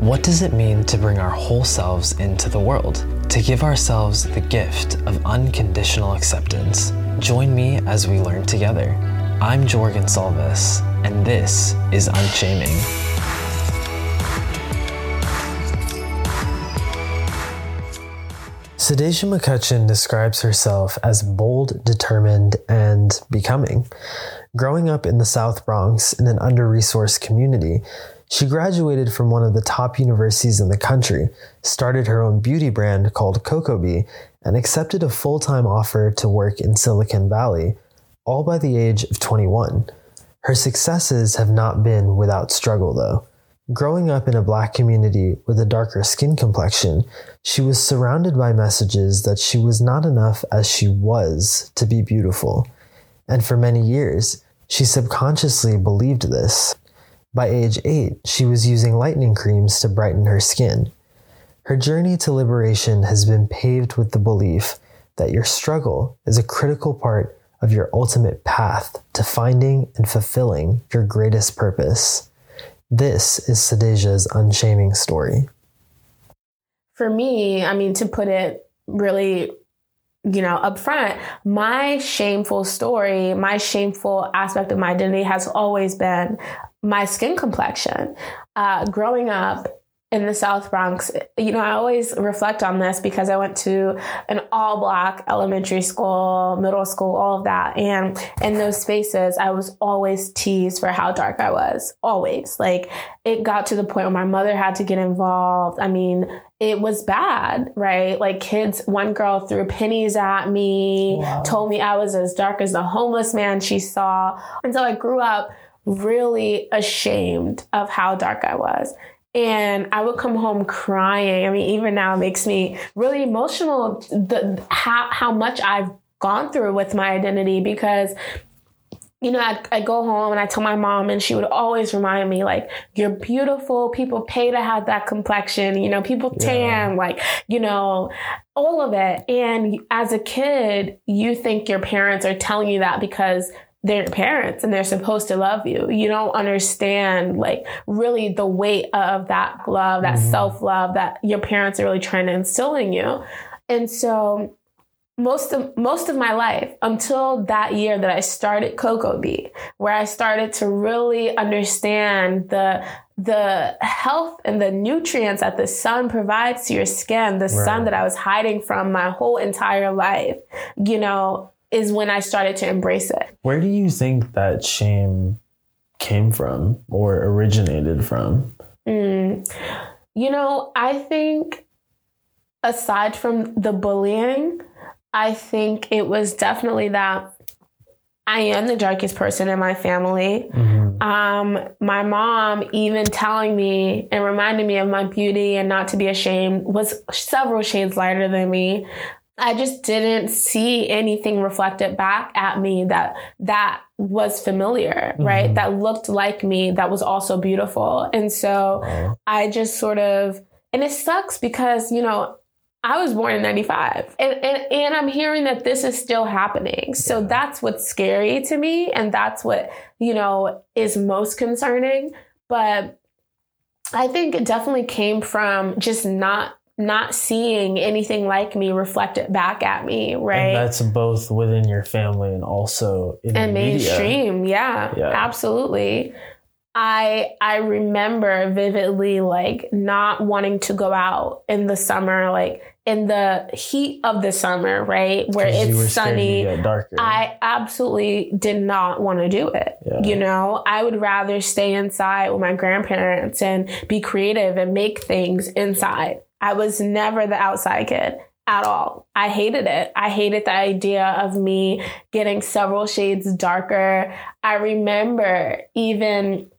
What does it mean to bring our whole selves into the world? To give ourselves the gift of unconditional acceptance. Join me as we learn together. I'm Jorgen Salvis, and this is Unshaming. Sadesha McCutcheon describes herself as bold, determined, and becoming. Growing up in the South Bronx in an under resourced community, she graduated from one of the top universities in the country, started her own beauty brand called CocoBee, and accepted a full time offer to work in Silicon Valley, all by the age of 21. Her successes have not been without struggle, though. Growing up in a black community with a darker skin complexion, she was surrounded by messages that she was not enough as she was to be beautiful. And for many years, she subconsciously believed this. By age 8, she was using lightning creams to brighten her skin. Her journey to liberation has been paved with the belief that your struggle is a critical part of your ultimate path to finding and fulfilling your greatest purpose. This is Sadesha's unshaming story. For me, I mean, to put it really, you know, up front, my shameful story, my shameful aspect of my identity has always been my skin complexion. Uh, growing up, in the South Bronx, you know, I always reflect on this because I went to an all black elementary school, middle school, all of that. And in those spaces, I was always teased for how dark I was. Always. Like it got to the point where my mother had to get involved. I mean, it was bad, right? Like kids, one girl threw pennies at me, wow. told me I was as dark as the homeless man she saw. And so I grew up really ashamed of how dark I was. And I would come home crying. I mean, even now it makes me really emotional the how how much I've gone through with my identity because you know, I, I go home and I tell my mom, and she would always remind me, like, you're beautiful. People pay to have that complexion. You know, people tan, yeah. like, you know, all of it. And as a kid, you think your parents are telling you that because they're your parents and they're supposed to love you. You don't understand like really the weight of that love, that mm-hmm. self love that your parents are really trying to instill in you. And so most of most of my life until that year that I started CocoBee, where I started to really understand the the health and the nutrients that the sun provides to your skin, the right. sun that I was hiding from my whole entire life. You know, is when I started to embrace it. Where do you think that shame came from or originated from? Mm. You know, I think aside from the bullying, I think it was definitely that I am the darkest person in my family. Mm-hmm. Um, my mom even telling me and reminding me of my beauty and not to be ashamed was several shades lighter than me. I just didn't see anything reflected back at me that that was familiar, mm-hmm. right? That looked like me, that was also beautiful. And so wow. I just sort of, and it sucks because, you know, I was born in 95 and, and, and I'm hearing that this is still happening. So that's what's scary to me. And that's what, you know, is most concerning. But I think it definitely came from just not not seeing anything like me reflected back at me, right? And that's both within your family and also in and mainstream. Yeah, yeah, absolutely. I I remember vividly like not wanting to go out in the summer, like in the heat of the summer, right? Where it's sunny. I absolutely did not want to do it. Yeah. You know, I would rather stay inside with my grandparents and be creative and make things inside. I was never the outside kid at all. I hated it. I hated the idea of me getting several shades darker. I remember even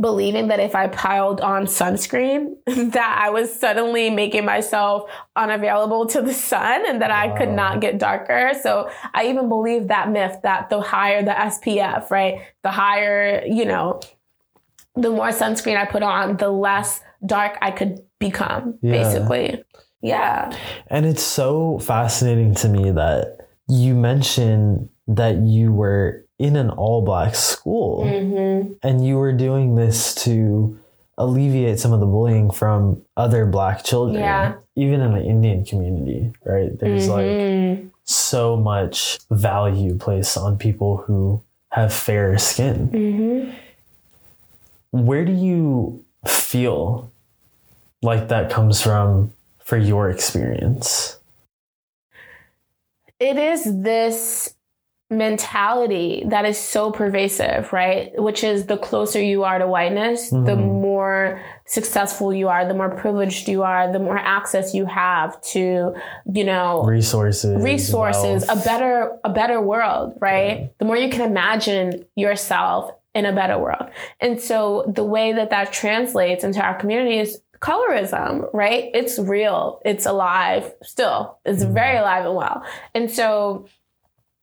believing that if I piled on sunscreen that I was suddenly making myself unavailable to the sun and that. I could not get darker. So I even believed that myth that the higher the SPF, right? The higher, you know, the more sunscreen I put on, the less dark I could become, yeah. basically. Yeah. And it's so fascinating to me that you mentioned that you were in an all black school mm-hmm. and you were doing this to alleviate some of the bullying from other black children. Yeah. Even in the Indian community, right? There's like Mhm. so much value placed on people who have fairer skin. Mhm. Where do you feel like that comes from for your experience? it is this mentality that is so pervasive, right? Which is the closer you are to whiteness, the Mhm. more successful you are, the more privileged you are, the more access you have to, you know, Resources. resources, wealth. a better a better world, right? The more you can imagine yourself in a better world. And so the way that that translates into our community is colorism, right? It's real. It's alive still. It's Mhm. very alive and well. And so,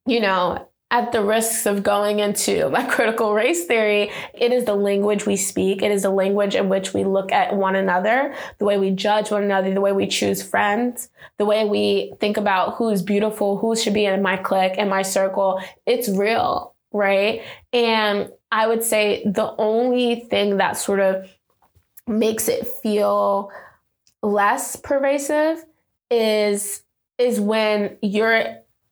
you know, at the risks of going into my critical race theory, it is the language we speak. It is the language in which we look at one another, the way we judge one another, the way we choose friends, the way we think about who's beautiful, who should be in my clique, in my circle. It's real, right? And I would say the only thing that sort of makes it feel less pervasive is is when you're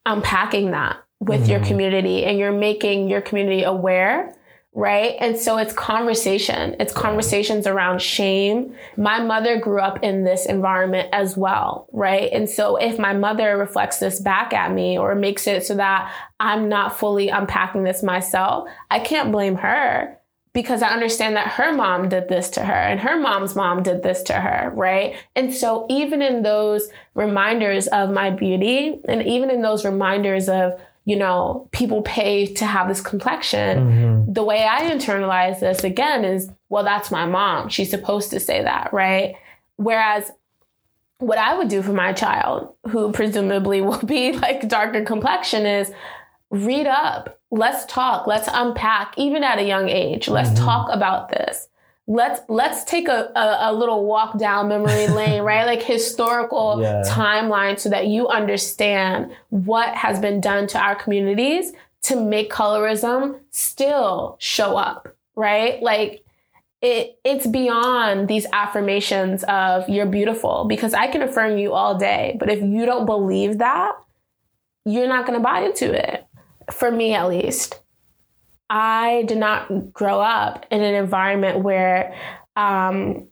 unpacking that with your Mhm. community and you're making your community aware right? And so it's conversation. It's conversations around shame. My mother grew up in this environment as well right? And so if my mother reflects this back at me or makes it so that i'm not fully unpacking this myself i can't blame her because I understand that her mom did this to her and her mom's mom did this to her, right? And so even in those reminders of my beauty and even in those reminders of, you know, people pay to have this complexion, Mhm. the way I internalize this again is, well, that's my mom. She's supposed to say that, right? Whereas what I would do for my child, who presumably will be like darker complexion, is read up. Let's talk. Let's unpack, even at a young age. Let's Mhm. talk about this. Let's let's take a, a, a little walk down memory lane, right? Like historical Yeah. timeline so that you understand what has been done to our communities to make colorism still show up, right? Like it it's beyond these affirmations of you're beautiful because I can affirm you all day, but if you don't believe that, you're not going to buy into it. For me at least. I did not grow up in an environment where um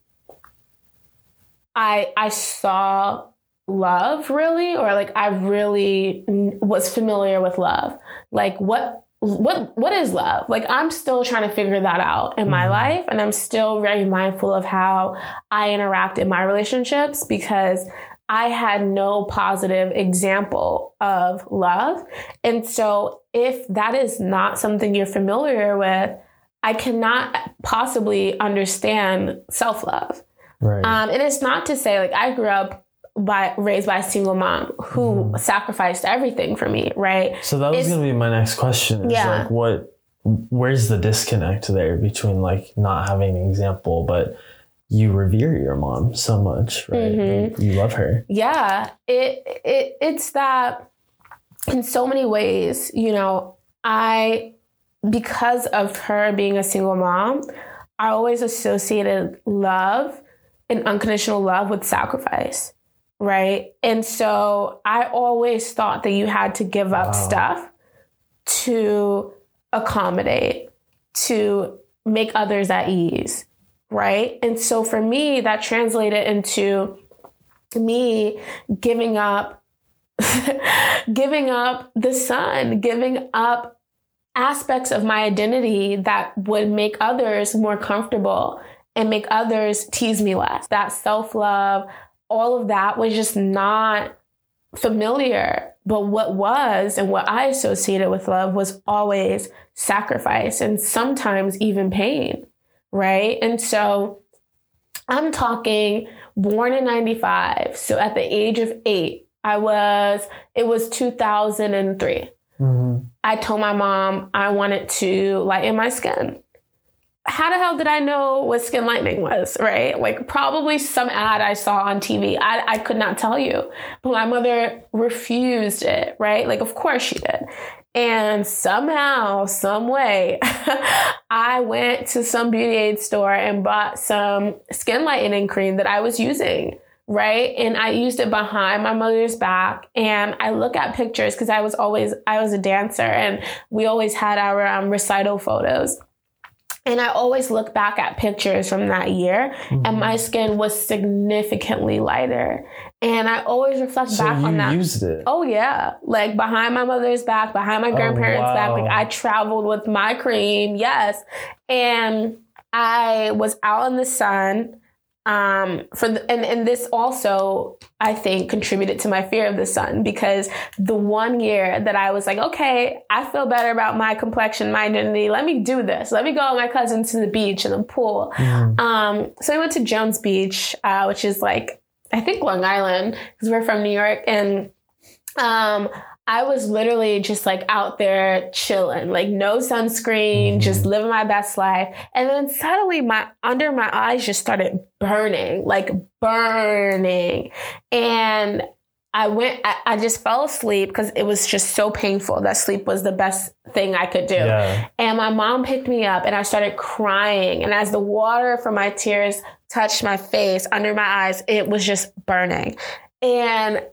I I saw love really or like I really was familiar with love. Like what what what is love? Like I'm still trying to figure that out in my Mhm. life and I'm still very mindful of how I interact in my relationships because I had no positive example of love. And so if that is not something you're familiar with, I cannot possibly understand self-love. Right. Um, and it's not to say like I grew up by raised by a single mom who Mhm. sacrificed everything for me, right? so that was it's- to be my next question. Is Yeah. like what where's the disconnect there between like not having an example but you revere your mom so much, right? Mhm. You, you love her. Yeah, it it it's that in so many ways, you know, I because of her being a single mom, I always associated love and unconditional love with sacrifice, right? And so I always thought that you had to give up Wow. stuff to accommodate, to make others at ease, right? And so for me, that translated into me giving up giving up the sun, giving up aspects of my identity that would make others more comfortable and make others tease me less. That self-love, all of that was just not familiar. But what was and what I associated with love was always sacrifice and sometimes even pain, right? And so I'm talking born in 95. So at the age of eight, I was, it was 2003. Mhm. I told my mom I wanted to lighten my skin. how the hell did I know what skin lightening was, right? Like probably some ad I saw on TV. I, I could not tell you. But my mother refused it, right? Like, of course she did. And somehow, some way, I went to some beauty aid store and bought some skin lightening cream that I was using right? And I used it behind my mother's back. And I look at pictures because I was always, I was a dancer and we always had our um, recital photos. And I always look back at pictures from that year, mm-hmm. and my skin was significantly lighter. And I always reflect so back on that. used it. Oh yeah, like behind my mother's back, behind my oh, grandparents' oh, wow. back. Like I traveled with my cream, yes. And I was out in the sun um for the, and and this also i think contributed to my fear of the sun because the one year that i was like okay i feel better about my complexion my identity. Let me do this. Let me go with my cousins to the beach and the pool. Mm. um so we went to jones beach uh, which is like i think long island because we're from new york. And um I was literally just like out there chilling, like no sunscreen, mm-hmm. just living my best life. And then suddenly my under my eyes just started burning, like burning. And I went, I, I just fell asleep because it was just so painful. That sleep was the best thing I could do. Yeah. And my mom picked me up and I started crying. And as the water from my tears touched my face, under my eyes, it was just burning. And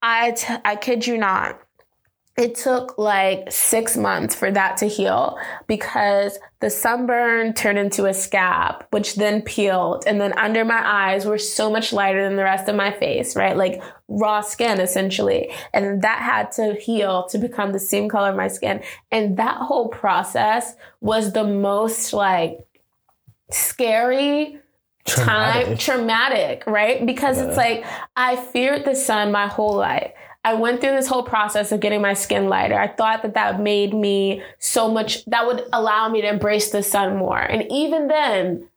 I, t- I kid you not, it took like six months for that to heal because the sunburn turned into a scab, which then peeled. And then under my eyes were so much lighter than the rest of my face, right? Like raw skin essentially. And that had to heal to become the same color of my skin. And that whole process was the most like scary traumatic. time, traumatic, right? Because yeah. it's like I feared the sun my whole life. I went through this whole process of getting my skin lighter. I thought that that made me so much, that would allow me to embrace the sun more. And even then,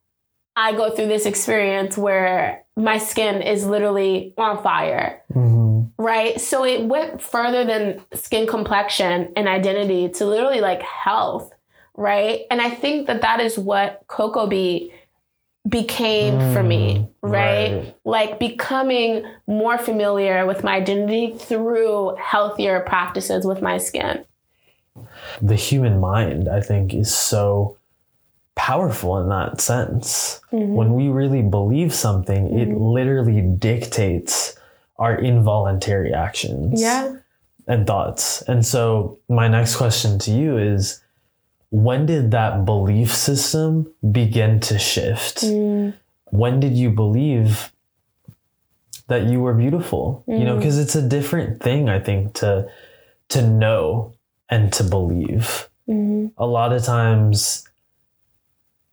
I go through this experience where my skin is literally on fire. Mm-hmm. Right. So it went further than skin complexion and identity to literally like health. Right. And I think that that is what CocoBee became mm, for me, mm, right? right? Like becoming more familiar with my identity through healthier practices with my skin. The human mind, I think, is so powerful in that sense. Mm-hmm. When we really believe something, mm-hmm. it literally dictates our involuntary actions. Yeah. And thoughts. And so, my next question to you is when did that belief system begin to shift? Mm. When did you believe that you were beautiful? Mm. You know, because mm. it's a different thing, I think, to to know and to believe. Mm. A lot of times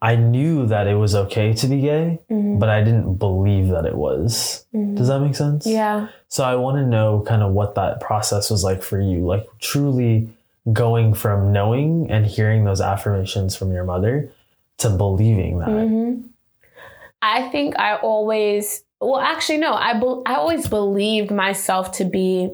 I knew that it was okay to be gay, mm-hmm. but I didn't believe that it was. Mm-hmm. Does that make sense? Yeah. So I want to know kind of what that process was like for you, like truly going from knowing and hearing those affirmations from your mother to believing that? Mm-hmm. I think I always, well, actually, no, I, be, I always believed myself to be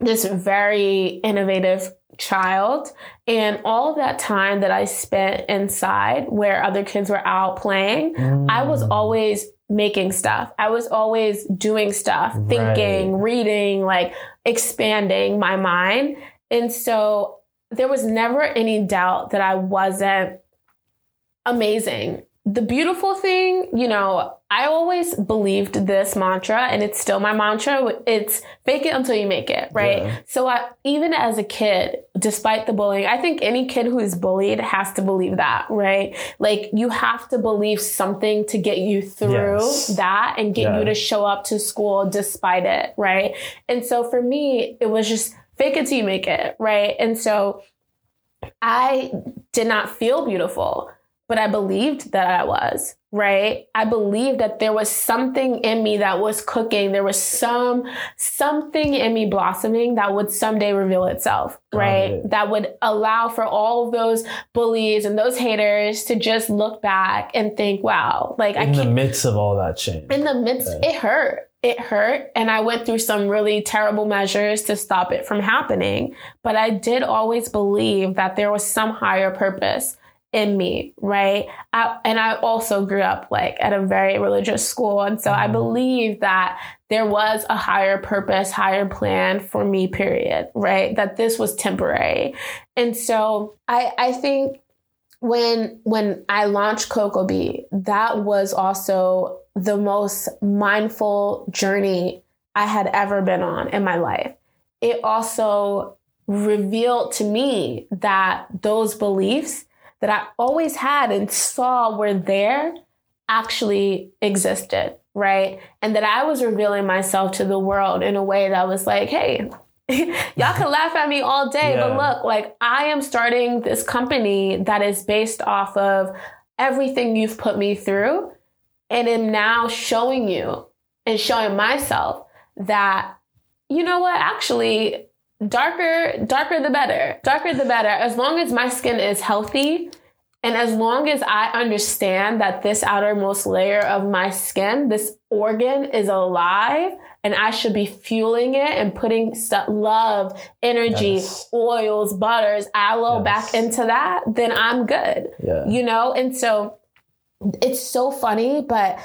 this very innovative child. And all of that time that I spent inside where other kids were out playing, mm. I was mm. always making stuff. I was always doing stuff, thinking, right. reading, like expanding my mind. And so there was never any doubt that I wasn't amazing. The beautiful thing, you know, I always believed this mantra and it's still my mantra. It's fake it until you make it, right? Yeah. So I, even as a kid, despite the bullying, I think any kid who is bullied has to believe that, right? Like you have to believe something to get you through yes. that and get yeah. you to show up to school despite it, right? And so for me, it was just fake it till you make it, right? And so I did not feel beautiful, but I believed that I was, right? I believed that there was something in me that was cooking. There was some something in me blossoming that would someday reveal itself, right? It. That would allow for all of those bullies and those haters to just look back and think, wow, like in I the midst of all that change. In the midst, it hurt it hurt and I went through some really terrible measures to stop it from happening. But I did always believe that there was some higher purpose. in me, right? I, and I also grew up like at a very religious school. And so I mm-hmm. believe that there was a higher purpose, higher plan for me, period, right? That this was temporary. And so I, I think when when I launched Cocobee, that was also the most mindful journey I had ever been on in my life. It also revealed to me that those beliefs that I always had and saw were there actually existed, right? And that I was revealing myself to the world in a way that was like, hey, y'all can laugh at me all day, yeah. but look, like I am starting this company that is based off of everything you've put me through and am now showing you and showing myself that you know what actually darker darker the better darker the better as long as my skin is healthy and as long as I understand that this outermost layer of my skin, this organ is alive and I should be fueling it and putting stuff, love, energy, yes. oils, butters, aloe yes. back into that, then I'm good. Yeah. You know? And so it's so funny, but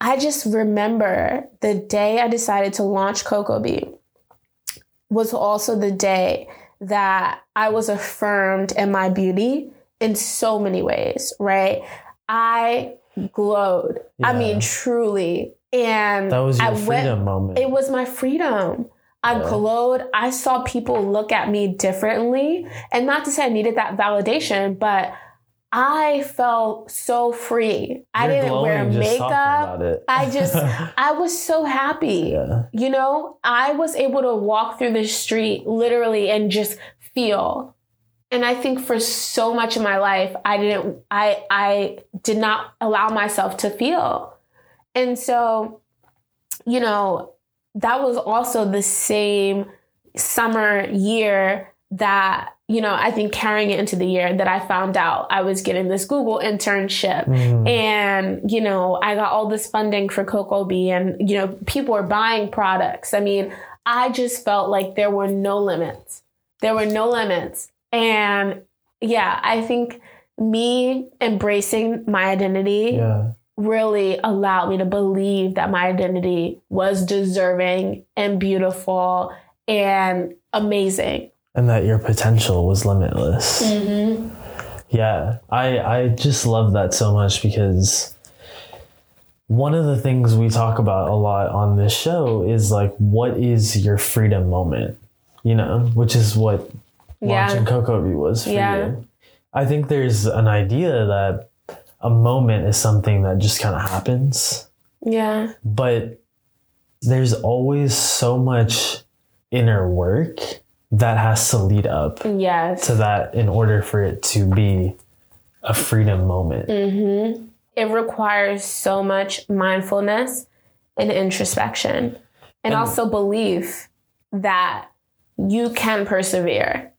I just remember the day I decided to launch Cocobee was also the day that I was affirmed in my beauty in so many ways, right? I glowed. Yeah. I mean, truly. And that was your I freedom went, moment. It was my freedom. I yeah. glowed. I saw people look at me differently. And not to say I needed that validation, but I felt so free. You're I didn't wear makeup. I just, I was so happy. Yeah. You know, I was able to walk through the street literally and just feel. And I think for so much of my life, I didn't, I, I did not allow myself to feel. And so, you know, that was also the same summer year that you know, I think carrying it into the year that I found out I was getting this Google internship mm. and, you know, I got all this funding for Cocobee and, you know, people were buying products. I mean, I just felt like there were no limits. There were no limits. And yeah, I think me embracing my identity yeah. really allowed me to believe that my identity was deserving and beautiful and amazing and that your potential was limitless. Mm-hmm. Yeah, I I just love that so much because one of the things we talk about a lot on this show is like what is your freedom moment, you know, which is what yeah. launching Cocobee was for yeah. you. I think there's an idea that a moment is something that just kind of happens. Yeah. But there's always so much inner work that has to lead up yes. to that in order for it to be a freedom moment. Mm-hmm. It requires so much mindfulness and introspection, and, and also belief that you can persevere.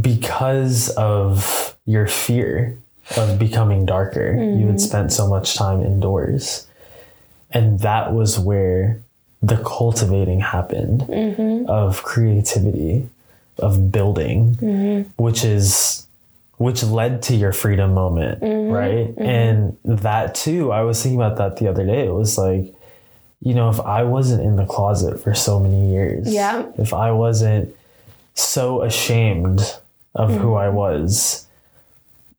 Because of your fear of becoming darker, mm-hmm. you had spent so much time indoors. And that was where the cultivating happened mm-hmm. of creativity, of building, mm-hmm. which is which led to your freedom moment, mm-hmm. right? Mm-hmm. And that too, I was thinking about that the other day. It was like, you know, if I wasn't in the closet for so many years, yeah, if I wasn't so ashamed of who I mm-hmm. was,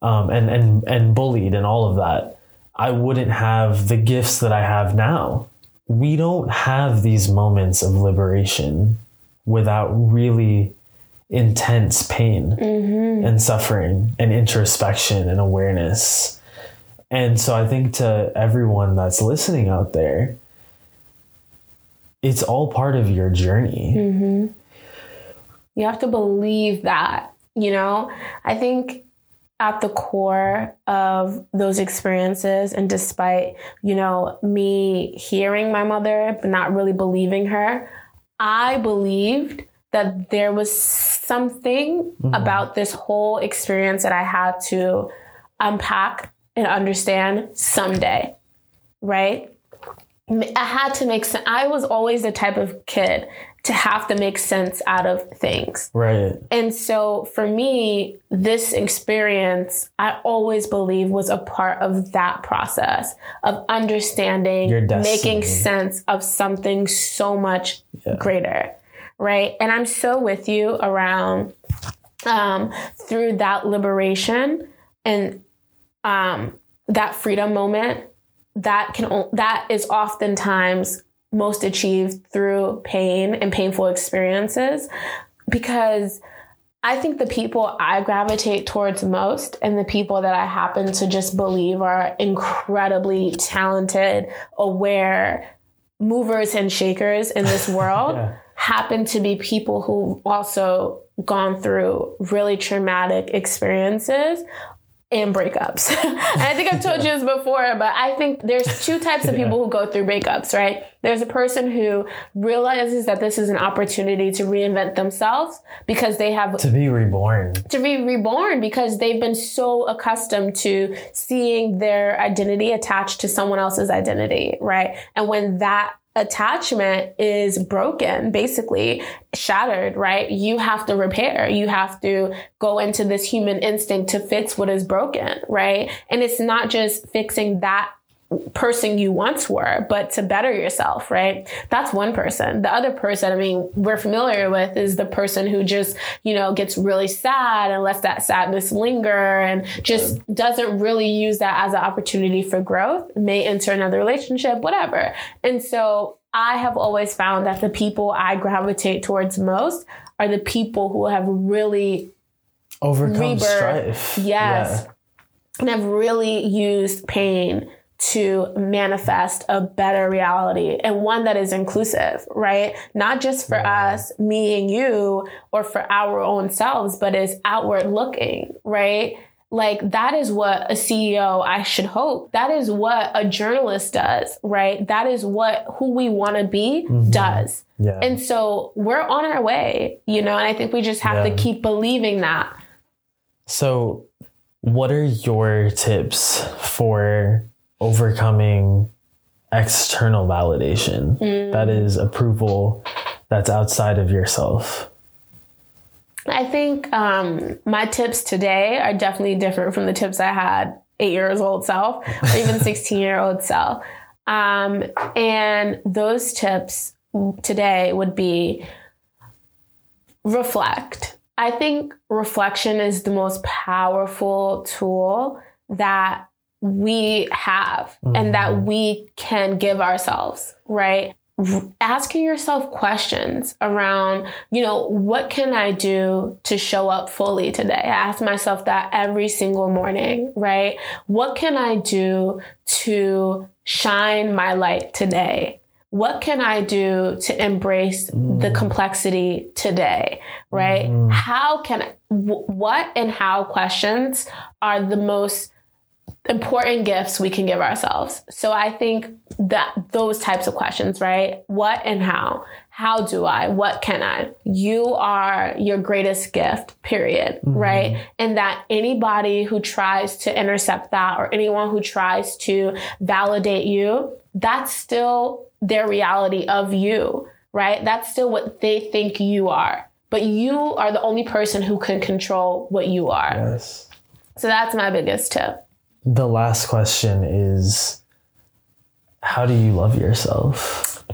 um, and and and bullied and all of that, I wouldn't have the gifts that I have now we don't have these moments of liberation without really intense pain mm-hmm. and suffering and introspection and awareness. And so I think to everyone that's listening out there, it's all part of your journey. Mm-hmm. You have to believe that, you know? I think at the core of those experiences and despite you know me hearing my mother but not really believing her i believed that there was something mm-hmm. about this whole experience that i had to unpack and understand someday right I had to make sense. I was always the type of kid to have to make sense out of things. Right. And so for me, this experience, I always believe was a part of that process of understanding, making sense of something so much yeah. greater. Right. And I'm so with you around um, through that liberation and um, that freedom moment that can that is oftentimes most achieved through pain and painful experiences because I think the people I gravitate towards most and the people that I happen to just believe are incredibly talented, aware movers and shakers in this world yeah. happen to be people who also gone through really traumatic experiences and breakups. and I think I've told you this before, but I think there's two types of people who go through breakups, right? There's a person who realizes that this is an opportunity to reinvent themselves because they have to be reborn. To be reborn because they've been so accustomed to seeing their identity attached to someone else's identity, right? And when that attachment is broken, basically shattered, right? You have to repair. You have to go into this human instinct to fix what is broken, right? And it's not just fixing that person you once were, but to better yourself, right? That's one person. The other person, I mean, we're familiar with is the person who just, you know, gets really sad and lets that sadness linger and just doesn't really use that as an opportunity for growth, may enter another relationship, whatever. And so I have always found that the people I gravitate towards most are the people who have really overcome rebirth, strife. Yes. Yeah. And have really used pain to manifest a better reality and one that is inclusive, right? Not just for yeah. us, me and you, or for our own selves, but is outward looking, right? Like that is what a CEO, I should hope, that is what a journalist does, right? That is what who we want to be mm-hmm. does. Yeah. And so we're on our way, you know, and I think we just have yeah. to keep believing that. So, what are your tips for overcoming external validation mm. that is approval that's outside of yourself? I think um, my tips today are definitely different from the tips I had eight years old self or even 16 year old self. Um, and those tips today would be reflect. I think reflection is the most powerful tool that we have mm-hmm. and that mm-hmm. we can give ourselves, right? asking yourself questions around, you know, what can I do to show up fully today? I ask myself that every single morning, right? What can I do to shine my light today? What can I do to embrace mm. the complexity today? Right? Mm. How can, w- what and how questions are the most important gifts we can give ourselves. So I think that those types of questions, right? What and how? How do I? What can I? You are your greatest gift, period, mm-hmm. right? And that anybody who tries to intercept that or anyone who tries to validate you, that's still their reality of you, right? That's still what they think you are. But you are the only person who can control what you are. Yes. So that's my biggest tip the last question is how do you love yourself?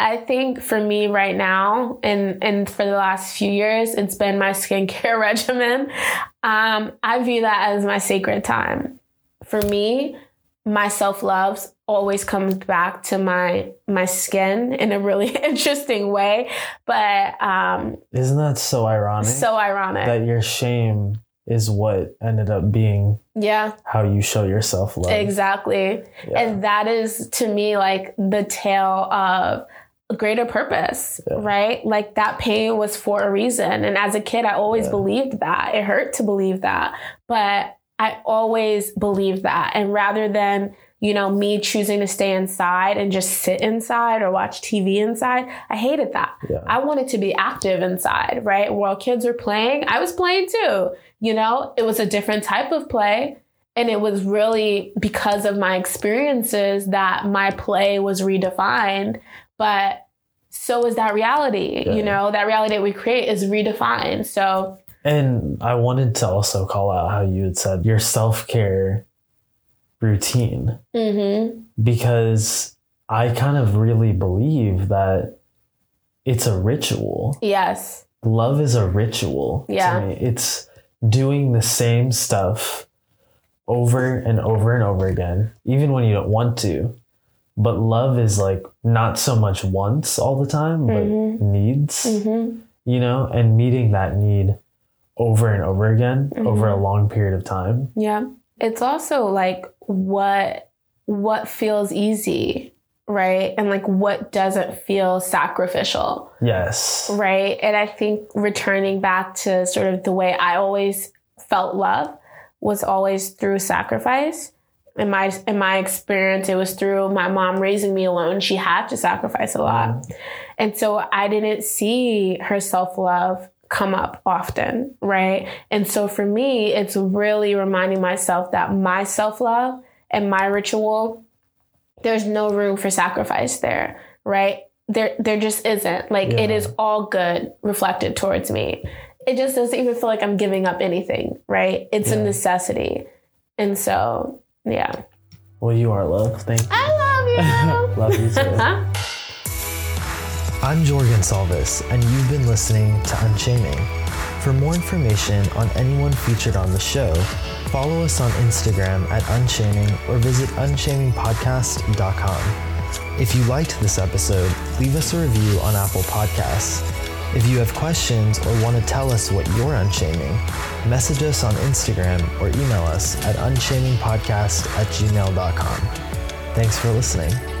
I think for me right now, and and for the last few years, it's been my skincare regimen. Um, I view that as my sacred time. For me, my self love always comes back to my my skin in a really interesting way. But um, isn't that so ironic? So ironic that your shame is what ended up being yeah. how you show yourself love. Exactly. Yeah. and that is to me like the tale of a greater purpose yeah. right? Like that pain was for a reason. And as a kid i always yeah. believed that. It hurt to believe that. But i always believed that. And rather than you know, me choosing to stay inside and just sit inside or watch TV inside. I hated that. Yeah. I wanted to be active inside, right? While kids were playing, I was playing too. You know, it was a different type of play. And it was really because of my experiences that my play was redefined. But so is that reality. Yeah. You know, that reality that we create is redefined. So And I wanted to also call out how you had said your self care routine mhm. because I kind of really believe that it's a ritual. yes. Love is a ritual. Yeah. It's doing the same stuff over and over and over again, even when you don't want to. But love is like not so much once all the time, but Mhm. needs, Mhm. you know, and meeting that need over and over again over a Mm-hmm. long period of time. Yeah. It's also like what what feels easy, right? And like what doesn't feel sacrificial, Yes. right? And I think returning back to sort of the way I always felt love was always through sacrifice. In my in my experience, it was through my mom raising me alone. She had to sacrifice a lot. Mm-hmm. And so I didn't see her self love come up often, right? And so for me, it's really reminding myself that my self love and my ritual, there's no room for sacrifice there, right? There, there just isn't. Like it Yeah. is all good reflected towards me. It just doesn't even feel like I'm giving up anything, right? It's a necessity. And so, yeah. Well, you are love. Thank you. I love you. love you too. I'm Jorgen Salvis, and you've been listening to Unshaming. For more information on anyone featured on the show, follow us on Instagram at Unshaming or visit unshamingpodcast.com. If you liked this episode, leave us a review on Apple Podcasts. If you have questions or want to tell us what you're unshaming, message us on Instagram or email us at unshamingpodcast at gmail.com. Thanks for listening.